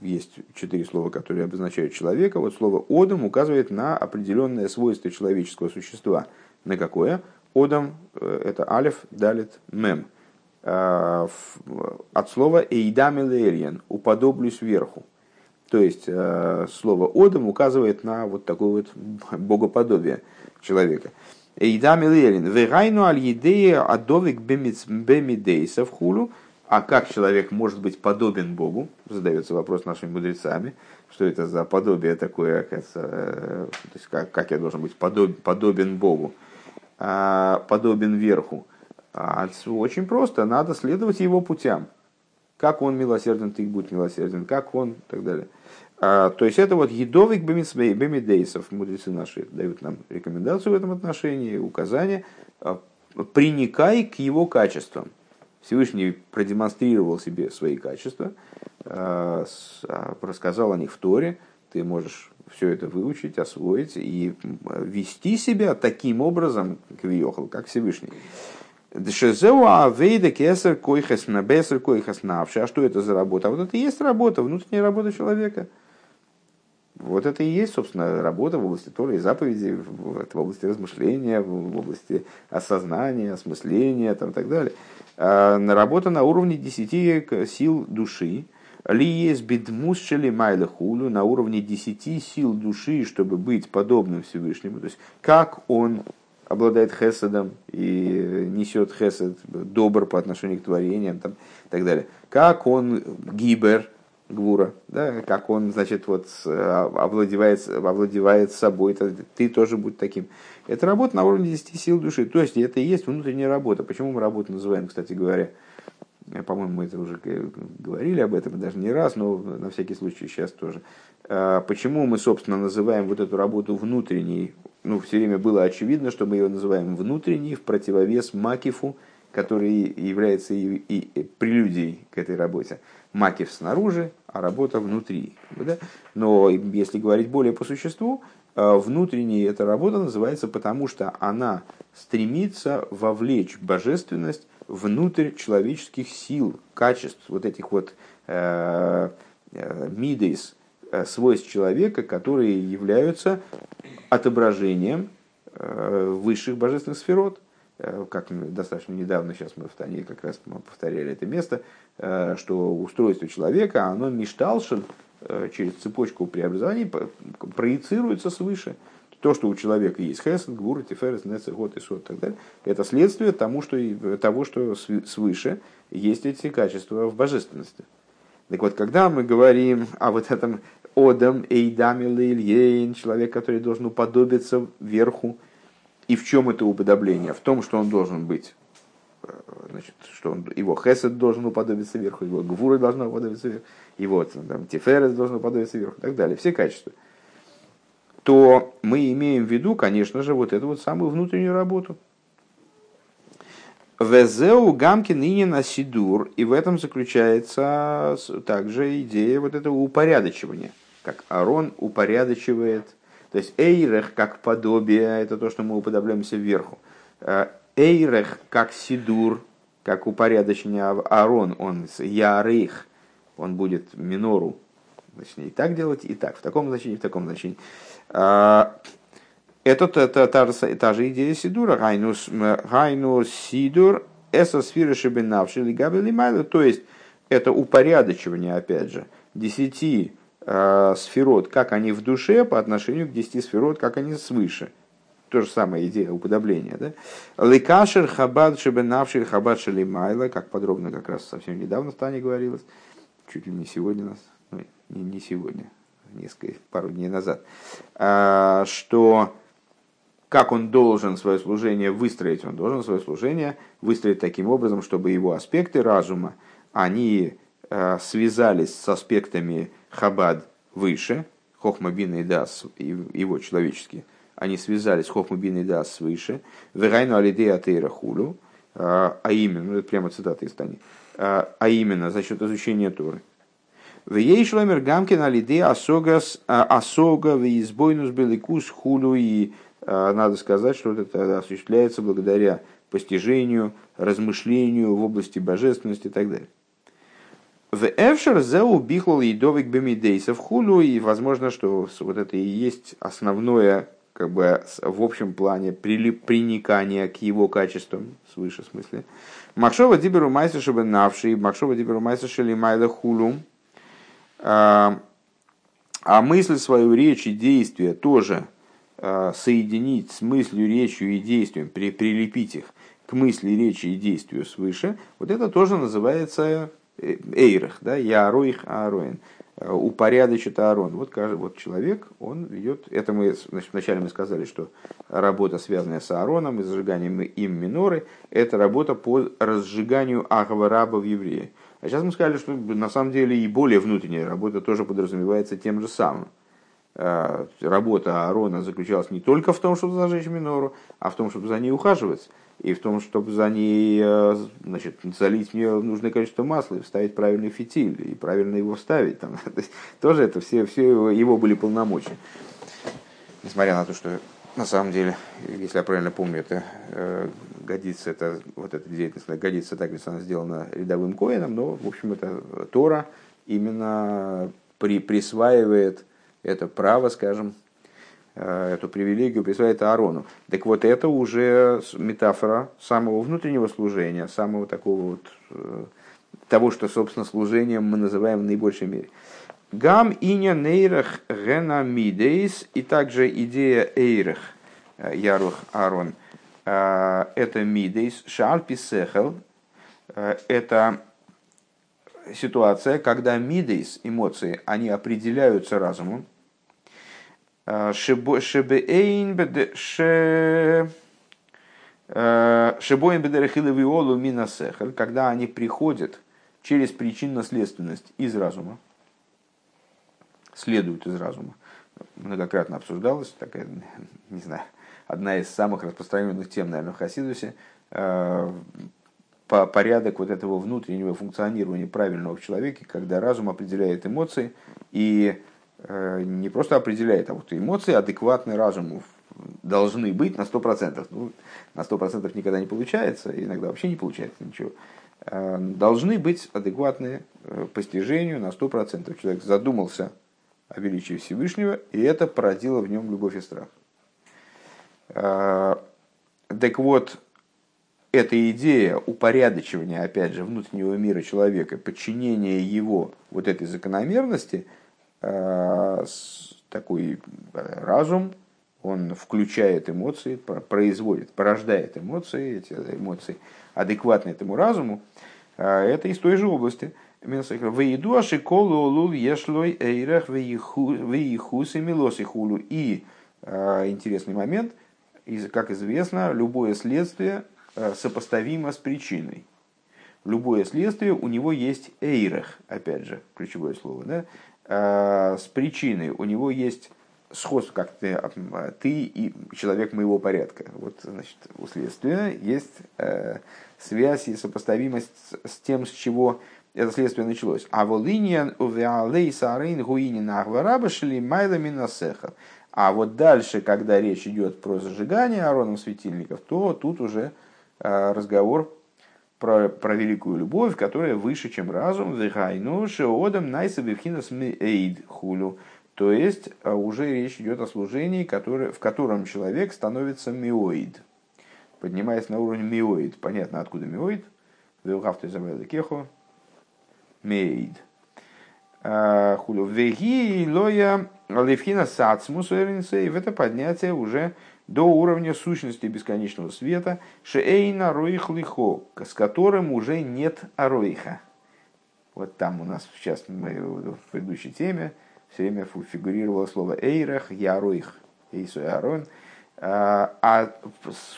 есть четыре слова, которые обозначают человека. Вот слово Одам указывает на определенное свойство человеческого существа. На какое? Одам э, это алиф, далит, мем. От слова эйдамилериен, уподоблюсь вверху. То есть э, слово «одам» указывает на вот такое вот богоподобие человека. Эйдам Илерин, вегайну аль едея адовик бемидейса в хулу, а как человек может быть подобен Богу? Задается вопрос нашими мудрецами. Что это за подобие такое, оказывается, э, то есть как, как я должен быть подоб, подобен Богу, а, подобен верху? А, очень просто, надо следовать его путям. Как он милосерден, ты будь милосерден, как он, и так далее. А, то есть это вот едовик бемидейсов. Мудрецы наши дают нам рекомендацию в этом отношении, указание. А, приникай к его качествам. Всевышний продемонстрировал себе свои качества, а, рассказал о них в Торе. Ты можешь все это выучить, освоить и вести себя таким образом, как Всевышний. Дешезеу авейда кесар койхас на бесар койхас навши. А что это за работа? А вот это и есть работа, внутренняя работа человека. Вот это и есть, собственно, работа в области Торы и заповеди, в, области размышления, в области осознания, осмысления там, и так далее. А, работа на уровне десяти сил души. Ли есть бедмусшели майла хулю на уровне десяти сил души, чтобы быть подобным Всевышнему. То есть, как он обладает хесадом и несет хесад, добр по отношению к творениям там, и так далее. Как он гибер, гвура, да, как он, значит, вот овладевает, овладевает собой, ты тоже будь таким. Это работа на уровне 10 сил души, то есть это и есть внутренняя работа. Почему мы работу называем, кстати говоря, по-моему, мы это уже говорили об этом даже не раз, но на всякий случай сейчас тоже. А, почему мы, собственно, называем вот эту работу внутренней? Ну, все время было очевидно, что мы ее называем внутренней в противовес Макифу, который является и, и, прелюдией к этой работе. Макив снаружи, а работа внутри. Да? Но если говорить более по существу, а, внутренней эта работа называется потому, что она стремится вовлечь божественность внутрь человеческих сил, качеств, вот этих вот э, э, мидейс, свойств человека, которые являются отображением высших божественных сферот. Как достаточно недавно, сейчас мы в Тане как раз повторяли это место, что устройство человека, оно мечталшин через цепочку преобразований проецируется свыше то, что у человека есть хесед, гур, тиферес, нецегот и сот и так далее, это следствие тому, что, того, что свыше есть эти качества в божественности. Так вот, когда мы говорим о вот этом Одам, Эйдаме, Лейльейн, человек, который должен уподобиться верху, и в чем это уподобление? В том, что он должен быть э, значит, что он, его хесед должен уподобиться верху, его гвура должна уподобиться верху, его там, тиферес должен уподобиться верху и так далее. Все качества – то мы имеем в виду, конечно же, вот эту вот самую внутреннюю работу. Везеу гамки ныне на сидур, и в этом заключается также идея вот этого упорядочивания, как Арон упорядочивает, то есть эйрех как подобие, это то, что мы уподобляемся вверху. Эйрех как сидур, как упорядочение Арон, он ярых, он будет минору, значит, и так делать, и так, в таком значении, в таком значении. А, это, это та, та, та же идея Сидура. Гайнус Сидур эса сфера шибенавши лигабели майла. То есть это упорядочивание, опять же, десяти сферот, как они в душе по отношению к десяти сферот, как они свыше. То же самое идея уподобления. Да? Ликашер хабад шибенавши хабад шалимайла, как подробно как раз совсем недавно в Тане говорилось, чуть ли не сегодня нас, ну, не, не сегодня, несколько, пару дней назад, а, что как он должен свое служение выстроить, он должен свое служение выстроить таким образом, чтобы его аспекты разума, они а, связались с аспектами хабад выше, хохма бин и дас, его человеческие, они связались хохма бин и дас свыше, верайну алидея атеира хулю, а, а именно, ну это прямо цитата из Тани, а именно за счет изучения Торы. В ей шломер гамкин алиде асогас асога в избойнус беликус хулу и надо сказать, что это осуществляется благодаря постижению, размышлению в области божественности и так далее. В Эвшер зеу бихлал едовик бемидейсов хулу, и возможно, что вот это и есть основное, как бы в общем плане, приникание к его качествам, свыше смысле. Махшова диберу майса шебе навши, Махшова диберу майса шели майла хулу, а, а мысль свою, речь и действие тоже а, соединить с мыслью, речью и действием, при, прилепить их к мысли, речи и действию свыше, вот это тоже называется эйрах, да, я ароих аароин, упорядочит Аарон. Вот, вот человек, он ведет, это мы, значит, вначале мы сказали, что работа, связанная с Аароном и зажиганием им миноры, это работа по разжиганию Ахвараба в евреи. А сейчас мы сказали, что на самом деле и более внутренняя работа тоже подразумевается тем же самым. Э, работа Аарона заключалась не только в том, чтобы зажечь минору, а в том, чтобы за ней ухаживать, и в том, чтобы за ней э, значит, залить в нее нужное количество масла, и вставить правильный фитиль, и правильно его вставить. Там. тоже это все, все его были полномочия. Несмотря на то, что на самом деле, если я правильно помню, это э, годится, это, вот эта деятельность годится так, если она сделана рядовым коином, но, в общем, это Тора именно при, присваивает это право, скажем, эту привилегию присваивает Аарону. Так вот, это уже метафора самого внутреннего служения, самого такого вот, э, того, что, собственно, служением мы называем в наибольшей мере. Гам иня нейрах гена мидейс, и также идея эйрах, э, ярух Аарон, это мидейс, шарпи сехел, это ситуация, когда мидейс, эмоции, они определяются разумом, Шебеэйн Шебоин бедерехилы виолу минасехер, когда они приходят через причинно-следственность из разума, следуют из разума. Многократно обсуждалась такая, не знаю, одна из самых распространенных тем, наверное, в Хасидусе, э, по порядок вот этого внутреннего функционирования правильного в человеке, когда разум определяет эмоции и Э, не просто определяет, а вот эмоции адекватны разуму должны быть на 100%. Ну, на 100% никогда не получается, иногда вообще не получается ничего. Э, должны быть адекватные э, постижению на 100%. Человек задумался о величии Всевышнего, и это породило в нем любовь и страх. Так вот, эта идея упорядочивания, опять же, внутреннего мира человека, подчинения его вот этой закономерности – Э, такой э, разум, он включает эмоции, производит, порождает эмоции, эти эмоции адекватны этому разуму, э, это из той же области. Выеду ашиколу лул ешлой эйрах веихус и милосихулу. И интересный момент, как известно, любое следствие сопоставимо с причиной. Любое следствие у него есть эйрах, опять же, ключевое слово, да? Э, с причиной, у него есть сходство, как ты, ты и человек моего порядка. Вот, значит, у следствия есть э, связь и сопоставимость с тем, с чего это следствие началось. А волиньян увеалей сарейн гуинин ахвараба шли майлами насеха. А вот дальше, когда речь идет про зажигание ароном светильников, то тут уже э, разговор про, про великую любовь, которая выше, чем разум, вихайну шеодам найсабивхинас эйд хулю. То есть а, уже речь идет о служении, которое, в котором человек становится миоид, поднимаясь на уровень миоид. Понятно, откуда миоид. Вилхавты забрали кехо. Мейд. А, хулю. Веги лоя левхина сацмус это поднятие уже до уровня сущности бесконечного света, шеэйна роих лихо, с которым уже нет ароиха. Вот там у нас сейчас мы в предыдущей теме все время фигурировало слово эйрах, яроих, эйсу и арон. А, а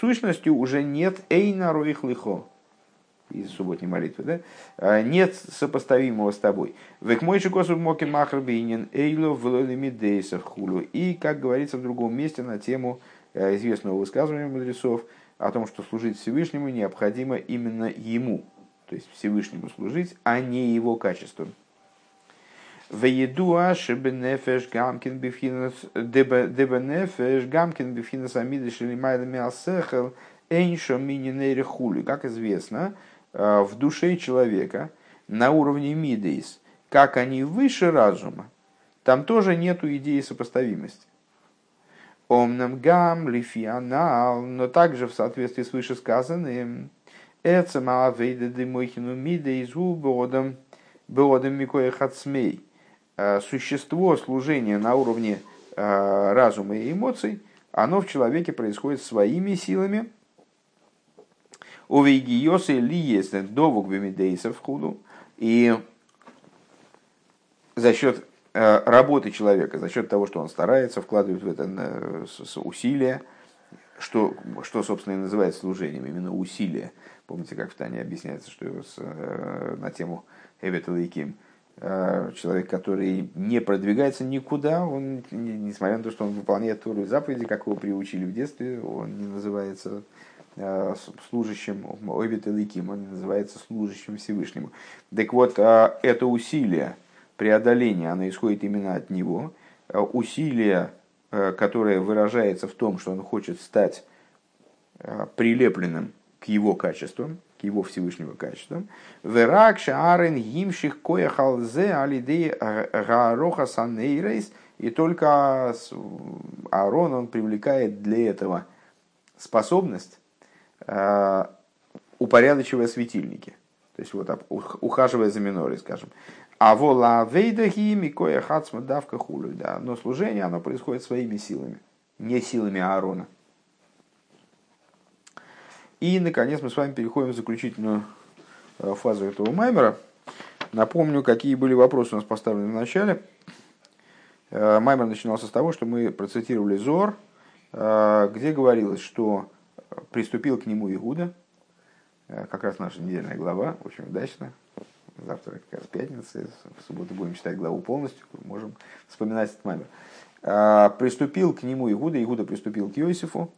сущностью уже нет эйна роих лихо из субботней молитвы, да? А, нет сопоставимого с тобой. Век мой косу моки махр бейнин эйло в хулу. И, как говорится в другом месте на тему известного высказывания мудрецов о том, что служить Всевышнему необходимо именно ему, то есть Всевышнему служить, а не его качеством. Веедуа шебенефеш гамкин бифхинас дебенефеш гамкин бифхинас амиды шелимайдами алсехел эйншо мининейре хули. Как известно, э, в душе человека на уровне мидейс, как они выше разума, там тоже нету идеи сопоставимости. Омнам гам лифианал, но также в соответствии с вышесказанным, Эцема авейда дымойхину мида из убодом, бодом микоя хацмей. Э, существо служения на уровне э, разума и эмоций, оно в человеке происходит своими силами. У вейгиосы ли есть довук бемидейсов худу, И за счет работы человека, за счет того, что он старается, вкладывает в это э, усилия, что, что, собственно, и называется служением, именно усилия. Помните, как в Тане объясняется, что с, э, на тему Эвет Лейким, человек, который не продвигается никуда, он, несмотря на то, что он выполняет Туру заповеди, как его приучили в детстве, он не называется служащим Эвет Лейким, он не называется служащим Всевышнему. Так вот, это усилие, преодоление, оно исходит именно от него. Э, усилие, э, которое выражается в том, что он хочет стать э, прилепленным к его качествам, к его Всевышнего качествам. Верак шаарен гимших кояхалзе алидей гароха санейрейс. И только Аарон, он привлекает для этого способность, упорядочивая светильники. То есть вот ухаживая за минорой, скажем. А вола вейдахи микоя хацма давка хулю. Да, но служение оно происходит своими силами, не силами Аарона. И, наконец, мы с вами переходим в заключительную э, фазу этого маймера. Напомню, какие были вопросы у нас поставлены в начале. Э, маймер начинался с того, что мы процитировали Зор, э, где говорилось, что приступил к нему Игуда, как раз наша недельная глава, очень удачно, завтра как раз пятница, в субботу будем читать главу полностью, можем вспоминать этот маймер. А, приступил к нему Игуда, Игуда приступил к Иосифу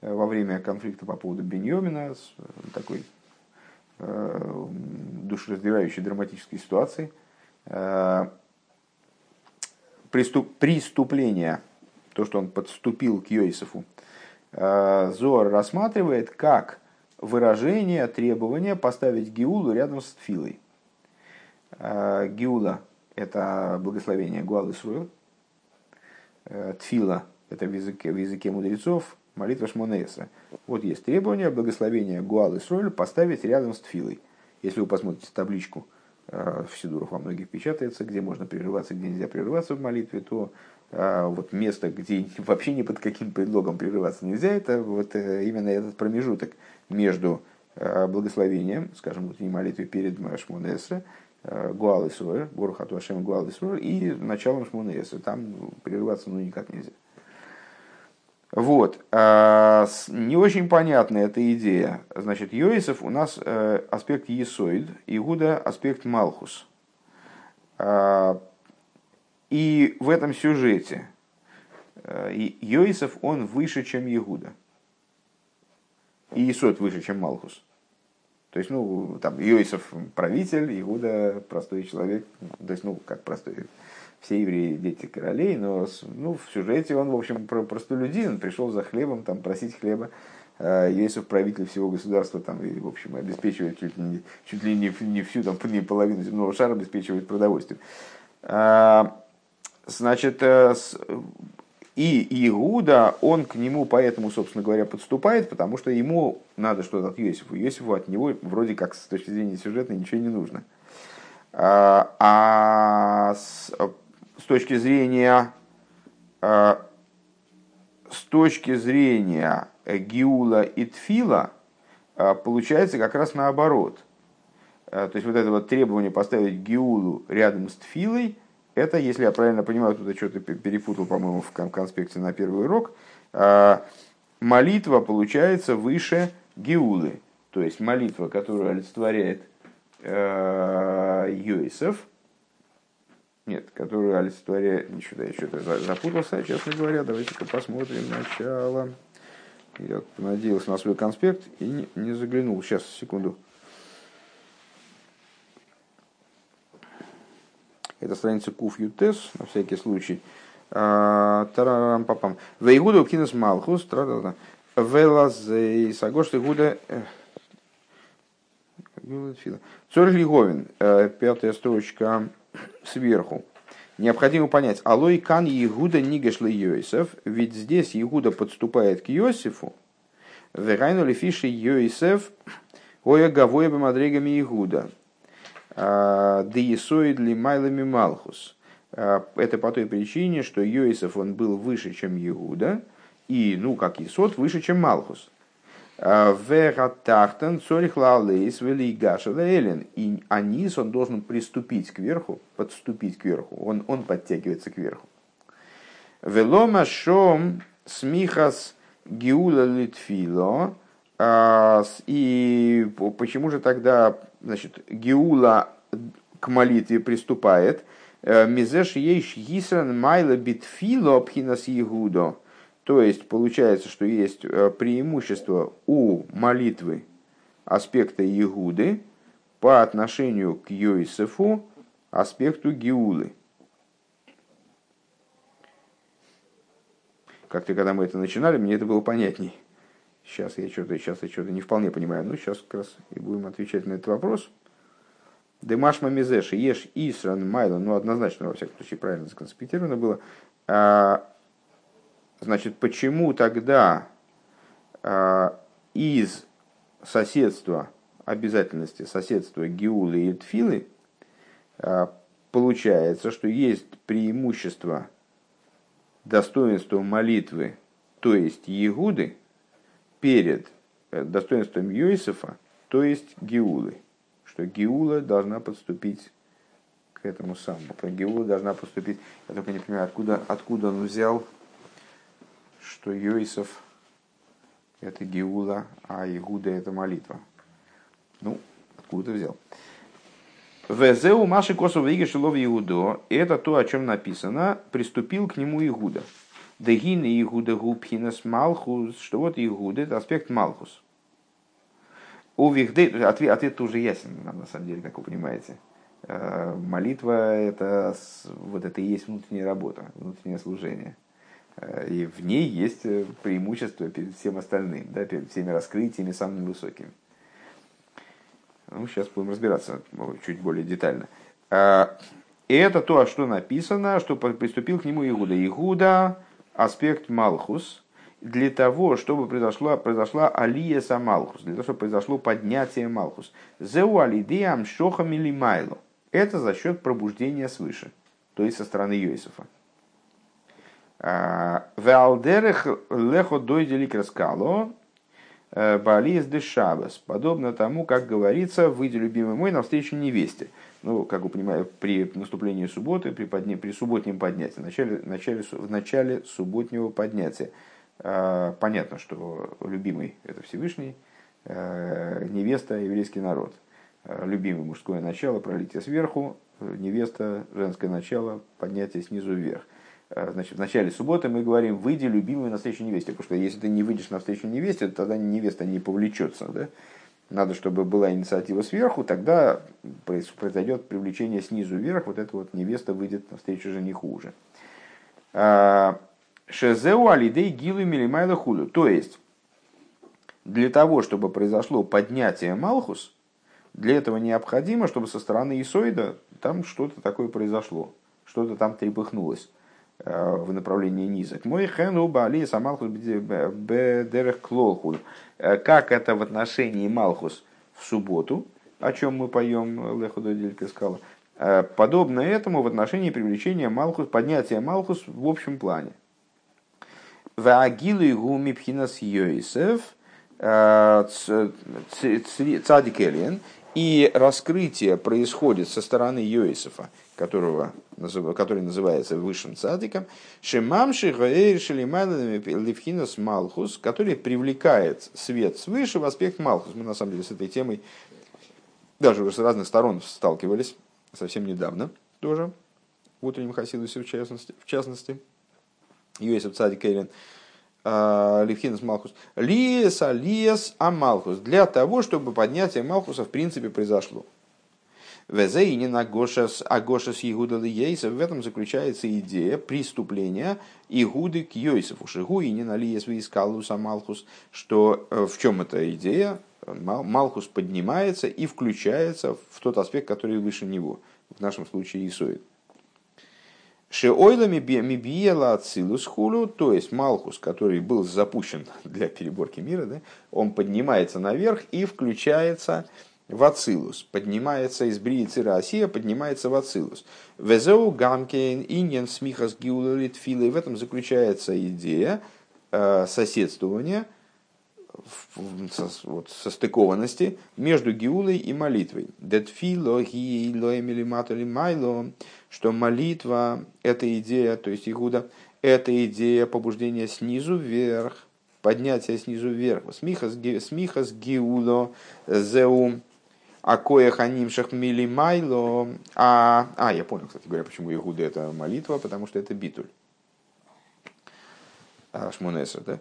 э, во время конфликта по поводу Беньомина, э, такой э, душераздирающей драматической ситуации. Приступ, преступление, то, что он подступил к Йосифу, Зор рассматривает как выражение требования поставить Геулу рядом с Тфилой. Э, Гиула – это благословение Гуал Исруэл. Э, Тфила – это в языке, в языке мудрецов молитва Шмонеса. Вот есть требование благословения Гуал Исруэль поставить рядом с Тфилой. Если вы посмотрите табличку э, в Сидурах во многих печатается, где можно прерываться, где нельзя прерываться в молитве, то вот место, где вообще ни под каким предлогом прерываться нельзя, это вот именно этот промежуток между благословением, скажем, не молитвой перед Шмонесра, Гуал Исруэль, Горхату Ашем Гуал Исруэль, и началом Шмунеса. Там прерываться ну никак нельзя. Вот. А, не очень понятна эта идея. Значит, Йосиф у нас э, аспект Есоид, Игуда аспект Малхус. А, и в этом сюжете э, Йосиф, он выше, чем Игуда. И Есод выше, чем Малхус. То есть, ну, там, Иосиф правитель, Иуда простой человек, то есть, ну, как простой, все евреи дети королей, но ну, в сюжете он, в общем, простолюдин, пришел за хлебом, там, просить хлеба. А Иосиф правитель всего государства, там, и, в общем, обеспечивает чуть ли не, чуть ли не, не всю, там, не половину земного шара, обеспечивает продовольствием. А, значит, э, и Иуда, он к нему поэтому, собственно говоря, подступает, потому что ему надо что-то от Иосифа. Иосифу от него вроде как с точки зрения сюжета ничего не нужно. А, а с, с точки зрения а, с точки зрения Гиула и Тфила а, получается как раз наоборот. То есть вот это вот требование поставить Гиулу рядом с Тфилой – это, если я правильно понимаю, тут я что-то перепутал, по-моему, в конспекте на первый урок, а, молитва получается выше Геулы. То есть молитва, которую олицетворяет э, Йосиф, нет, которую олицетворяет... Ничего, я что-то запутался, честно говоря. Давайте-ка посмотрим начало. Я надеялся на свой конспект и не, не заглянул. Сейчас, секунду. Это страница Куф Ютес, на всякий случай. А, тарарам папам. Вейгуда укинес малхус, традата. Велазей сагош игуда... Э, Цорь Лиговин, э, пятая строчка сверху. Необходимо понять, алой кан Егуда нигешли Йосиф, ведь здесь Егуда подступает к Йосифу, верайну лифиши Йосиф, оя гавоя бамадрегами Егуда. А, Деисоид майлами Малхус. А, это по той причине, что Йосиф он был выше, чем Иуда, и, ну, как Исот, выше, чем Малхус. Вегатахтен цорих лалейс вели элен. И аниз он должен приступить к верху, подступить к верху. Он, он подтягивается к верху. Велома шом смихас гиула литфило. А, и почему же тогда значит, гиула к молитве приступает? Э, Мизеш ейш гисран майла битфило пхинас егудо то есть получается, что есть э, преимущество у молитвы аспекта Иуды по отношению к Йосифу аспекту Гиулы. Как-то, когда мы это начинали, мне это было понятней. Сейчас я что-то сейчас я что-то не вполне понимаю. Ну, сейчас как раз и будем отвечать на этот вопрос. Демаш мамизеши ешь исран майла, ну, однозначно, во всяком случае, правильно законспектировано было. А, Значит, почему тогда э, из соседства, обязательности соседства Геулы и Тфилы э, получается, что есть преимущество достоинства молитвы, то есть Егуды, перед э, достоинством Йосифа, то есть Геулы. Что Геула должна подступить к этому самому. Геула должна поступить. Я только не понимаю, откуда, откуда он взял что Йосиф это Геула, а Игуда это молитва. Ну, откуда взял? Везеу Маши Косов Игашилов Иудо, это то, о чем написано, приступил к нему Игуда. Дегины Игуда Губхинас Малхус, что вот Игуда это аспект Малхус. У Вихды, ответ, ответ уже ясен, на самом деле, как вы понимаете. Э, молитва это вот это и есть внутренняя работа, внутреннее служение. Э, и в ней есть э, преимущество перед всем остальным, да, перед всеми раскрытиями самыми высокими. Ну, сейчас будем разбираться чуть более детально. А, и это то, что написано, что приступил к нему Игуда. Игуда – аспект Малхус, для того, чтобы произошла, произошла алия Малхус, для того, чтобы произошло поднятие Малхус. Зеу алидеам шохам или майло. Это за счет пробуждения свыше, то есть со стороны Йосифа. Валдерех лехо дойдели краскало э, Бали из дешабас. Подобно тому, как говорится, выйди, любимый мой, навстречу невесте. Ну, как вы понимаете, при наступлении субботы, при, подня... при субботнем поднятии, в начале, в, начале, в начале субботнего поднятия. Э, понятно, что любимый – это Всевышний, э, невеста – еврейский народ. Любимый мужское начало – пролитие сверху, невеста – женское начало – поднятие снизу вверх. Значит, в начале субботы мы говорим, выйди, любимую, на встречу невесте. Потому что если ты не выйдешь на встречу невесте, то тогда невеста не повлечется. Да? Надо, чтобы была инициатива сверху, тогда произойдет привлечение снизу вверх, вот эта вот невеста выйдет на встречу жениху уже. А, Шезеу алидей гилу милимайла худу. То есть, для того, чтобы произошло поднятие Малхус, для этого необходимо, чтобы со стороны Исоида там что-то такое произошло, что-то там трепыхнулось. Э, в направлении низок. Мой хену бали самалхус бедерех клолхуд. Э, как это в отношении Малхус в субботу, о чем мы поем Леходо Делька скала, э, подобно этому в отношении привлечения Малхус, поднятия Малхус в общем плане. Ваагилы гуми пхинас Йосеф цадик Элиен, и раскрытие происходит со стороны Йосифа, которого, который называется высшим цадиком, Шемамши Левхинас Малхус, который привлекает свет свыше в аспект Малхус. Мы на самом деле с этой темой даже уже с разных сторон сталкивались совсем недавно тоже, в утреннем Хасидусе в частности, в частности Йосиф Цадик Эйлен. А, Левхинас Малхус. Лиес, Алиес, Амалхус. Для того, чтобы поднятие Малхуса в принципе произошло. Везеинин Агошас, Агошас Игуда Лиейсов. В этом заключается идея преступления Игуды к Йосифу. Шигуинин Алиес Вискалус Амалхус. Что э, в чем эта идея? Малхус поднимается и включается в тот аспект, который выше него. В нашем случае Исоид. Шеойлами мибиела ацилус хулю, то есть Малхус, который был запущен для переборки мира, да, он поднимается наверх и включается в Ацилус, поднимается из Бриицы Россия, поднимается в Ацилус. Везеу гамкейн иньян смихас гиулалит филы. В этом заключается идея э, соседствования вот, состыкованности между Гиулой и молитвой. Что молитва – это идея, то есть Игуда – это идея побуждения снизу вверх, поднятия снизу вверх. Смихас, смихас гиуло зеу акоя ханим шахмили майло. А, а, я понял, кстати говоря, почему Игуда это молитва, потому что это битуль. А, шмонеса, да?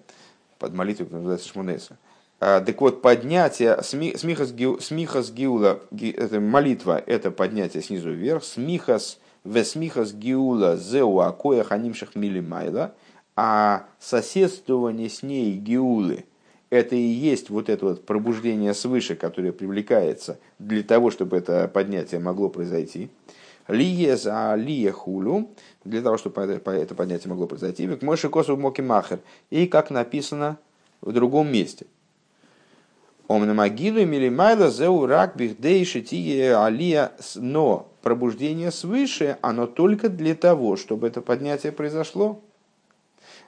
Под молитвой называется шмонеса. А, так вот, поднятие, смихас, смихас гиула, это молитва, это поднятие снизу вверх, смихас Весмихас Гиула Зеу Акоя Ханимших Милимайла, а соседствование с ней Гиулы, это и есть вот это вот пробуждение свыше, которое привлекается для того, чтобы это поднятие могло произойти. Лие за лие хулю, для того, чтобы это поднятие могло произойти. Век косу моки махер. И как написано в другом месте. Омнамагилу милимайла зеу рак бихдейши тие алия но пробуждение свыше, оно только для того, чтобы это поднятие произошло.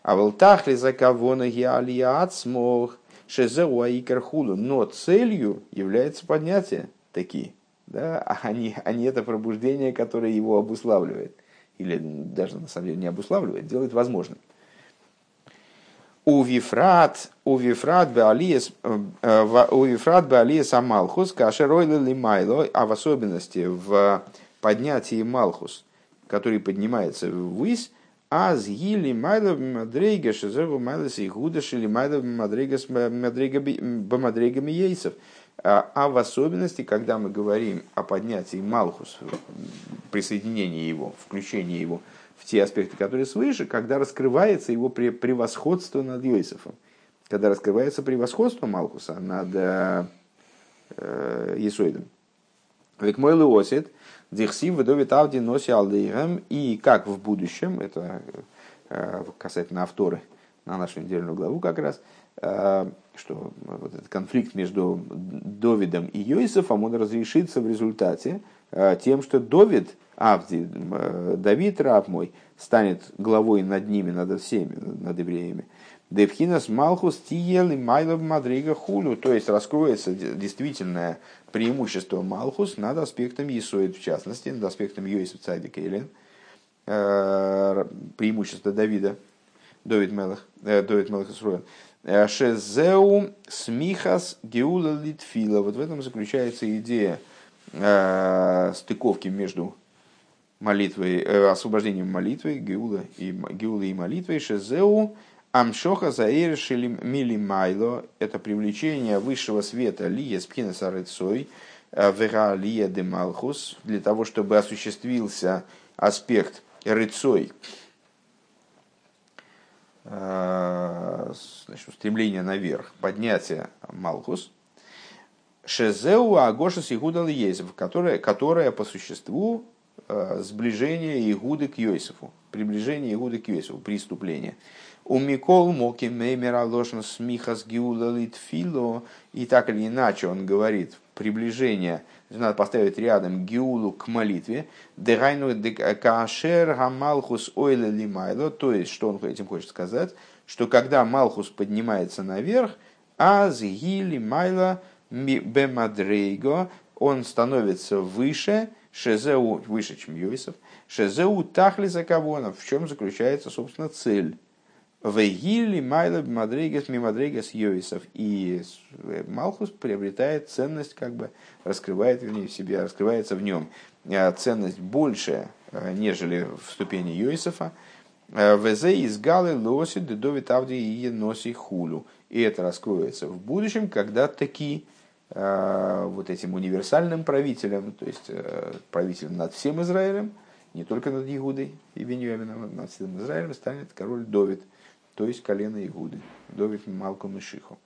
А волтахли за кого на алия смог шезеу аикархулу. Но целью является поднятие такие. Да? А не, а не это пробуждение, которое его обуславливает. Или даже на самом деле не обуславливает, делает возможным. У Вифрат, у Вифрат Беалиес, э, у Вифрат Беалиес Амалхус, Кашеройли Лимайло, а в особенности в поднятии Малхус, который поднимается ввысь, аз гили майла мадрейга шизеву майла сейгуда шили майла мадрейга с бамадрейгами ейсов. А, в особенности, когда мы говорим о поднятии Малхус, присоединении его, включении его в те аспекты, которые свыше, когда раскрывается его превосходство над Йосифом. Когда раскрывается превосходство Малхуса над э, э Есоидом. Век мой дихсив выдовит авди носи алдейгам, и как в будущем, это э, касательно авторы на нашу недельную главу как раз, э, что вот этот конфликт между Довидом и Йосифом, он разрешится в результате э, тем, что Довид, Авди, Давид, раб мой, станет главой над ними, над всеми, над евреями. Девхинас Малхус Тиел и Майлов Мадрига Хулю, то есть раскроется действительное преимущество Малхус над аспектом Есоид, в частности, над аспектом Йосиф Цайдик Эйлен, э, преимущество Давида, Довид Мелах, э, Довид Мелах Исруэн. Э, Шезеу смихас геула литфила. Вот в этом заключается идея стыковки между молитвой, освобождением молитвы, геула и, геула и молитвой. Шезеу Амшоха заэршили милимайло – это привлечение высшего света лия спхина сарыцой, э, вера лия де малхус, для того, чтобы осуществился аспект рыцой, э, значит, стремление наверх, поднятие малхус, шезеу агоша сигуда лиезев, которая, которая по существу э, сближение Игуды к Йосифу, приближение Игуды к Йосифу, преступление – у Микол Моки Меймера Лошна Смихас Гиула Литфило. И так или иначе он говорит приближение, надо поставить рядом Гиулу к молитве. Дегайну Кашер Гамалхус Ойле Лимайло. То есть, что он этим хочет сказать? Что когда Малхус поднимается наверх, аз гили майла бемадрейго, он становится выше, шезеу, выше, чем Йосиф, шезеу тахли закавонов, в чем заключается, собственно, цель Вегили Майла Мадригас Мимадригас Йовисов. И Малхус приобретает ценность, как бы раскрывает вернее, в себе, раскрывается в нем э, ценность больше, э, нежели в ступени Йосифа. Э, Везе из Галы Лоси Дедовит Авди и Носи Хулю. И это раскроется в будущем, когда такие вот этим универсальным правителем, то есть правителем над всем Израилем, не только над Игудой и Беньямином, а над всем Израилем станет король Довид – то есть колено Игуды, Довид Малку Мишиху.